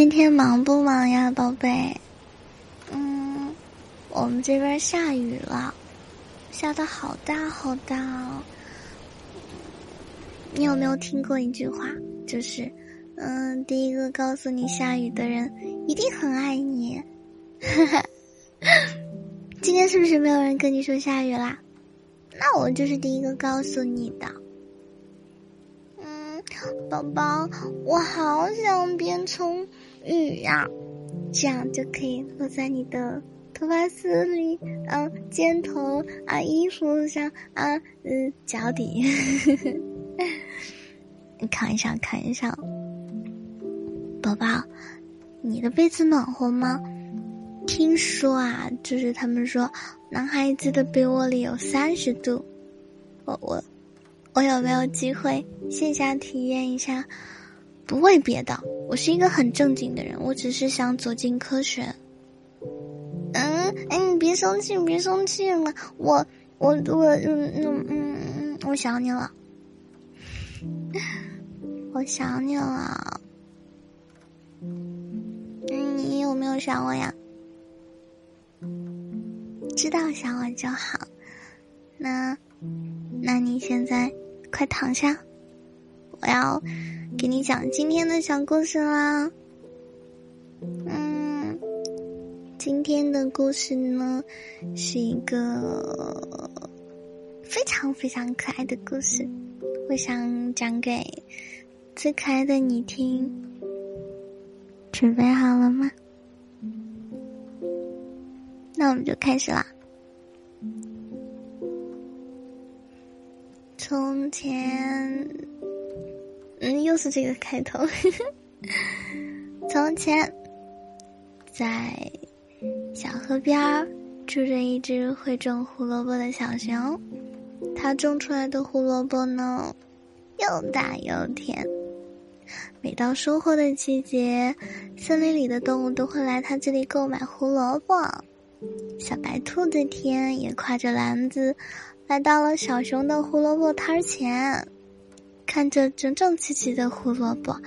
今天忙不忙呀，宝贝？嗯，我们这边下雨了，下的好大好大哦。你有没有听过一句话？就是，嗯，第一个告诉你下雨的人一定很爱你。今天是不是没有人跟你说下雨啦？那我就是第一个告诉你的。嗯，宝宝，我好想变成嗯呀，这样就可以落在你的头发丝里，啊，肩头啊，衣服上啊，嗯，脚底。你看一下，看一下，宝宝，你的被子暖和吗？听说啊，就是他们说，男孩子的被窝里有三十度。我我我有没有机会线下体验一下？不为别的，我是一个很正经的人，我只是想走进科学。嗯，哎，你别生气，别生气嘛，我我我嗯嗯嗯嗯，我想你了，我想你了。你有没有想我呀？知道想我就好，那，那你现在快躺下，我要给你讲今天的小故事啦。嗯，今天的故事呢是一个非常非常可爱的故事，我想讲给最可爱的你听，准备好了吗？那我们就开始啦。从前，又是这个开头。从前，在小河边住着一只会种胡萝卜的小熊，它种出来的胡萝卜呢，又大又甜。每到收获的季节，森林里的动物都会来它这里购买胡萝卜。小白兔这天也挎着篮子，来到了小熊的胡萝卜摊前，看着整整齐齐的胡萝卜，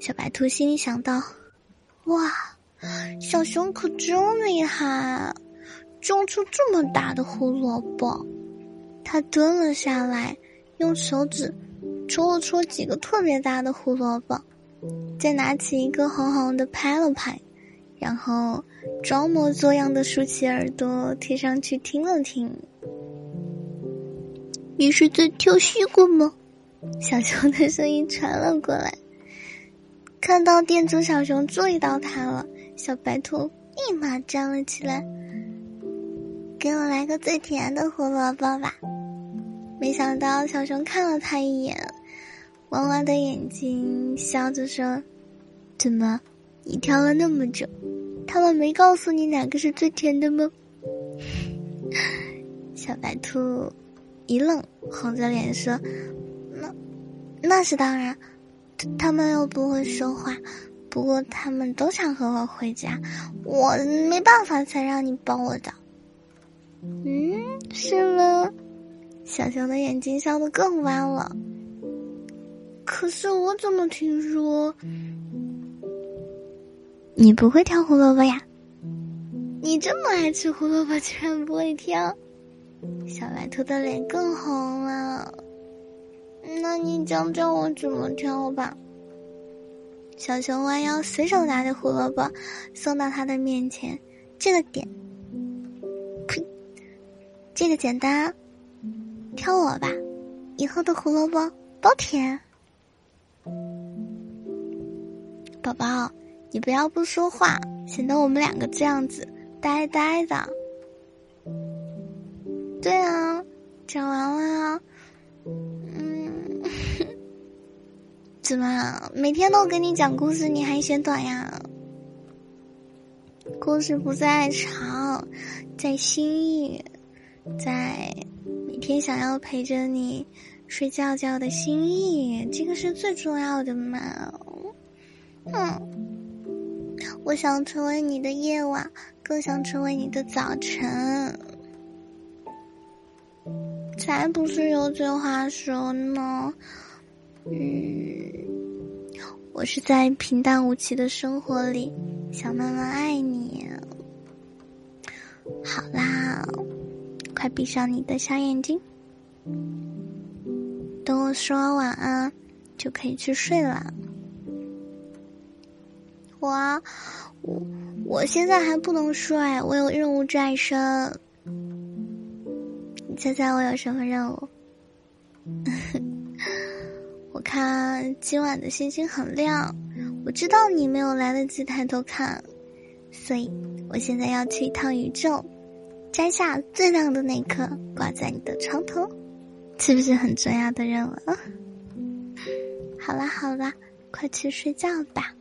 小白兔心里想到：“哇，小熊可真厉害，种出这么大的胡萝卜。”他蹲了下来，用手指戳了戳几个特别大的胡萝卜，再拿起一个红红的拍了拍。然后装模作样的竖起耳朵贴上去听了听。你是在挑西瓜吗？小熊的声音传了过来。看到店主小熊注意到他了，小白兔立马站了起来。给我来个最甜的胡萝卜吧。没想到小熊看了他一眼，弯弯的眼睛笑着说：“怎么，你挑了那么久？”他们没告诉你哪个是最甜的吗？小白兔一愣，红着脸说：“那是当然，他们又不会说话。不过他们都想和我回家，我没办法才让你帮我的。”嗯，是吗？小熊的眼睛笑得更弯了。可是我怎么听说？你不会挑胡萝卜呀？你这么爱吃胡萝卜，居然不会挑？小白兔的脸更红了。那你教教我怎么挑吧。小熊弯腰，随手拿着胡萝卜送到他的面前。这个点，呸，这个简单，挑我吧，以后的胡萝卜都甜。宝宝。你不要不说话，显得我们两个这样子呆呆的。对啊，讲完了。啊，怎么每天都给你讲故事，你还嫌短呀？故事不在长，在心意，在每天想要陪着你睡觉觉的心意，这个是最重要的嘛。嗯。我想成为你的夜晚，更想成为你的早晨。才不是有嘴话说呢。嗯，我是在平淡无奇的生活里想慢慢爱你。好啦，快闭上你的小眼睛，等我说完晚安，就可以去睡了。我，我，我现在还不能睡，我有任务在身。你猜猜我有什么任务？他今晚的星星很亮，我知道你没有来得及抬头看，所以我现在要去一趟宇宙，摘下最亮的那颗挂在你的床头，是不是很重要的任务？好啦好啦，快去睡觉吧，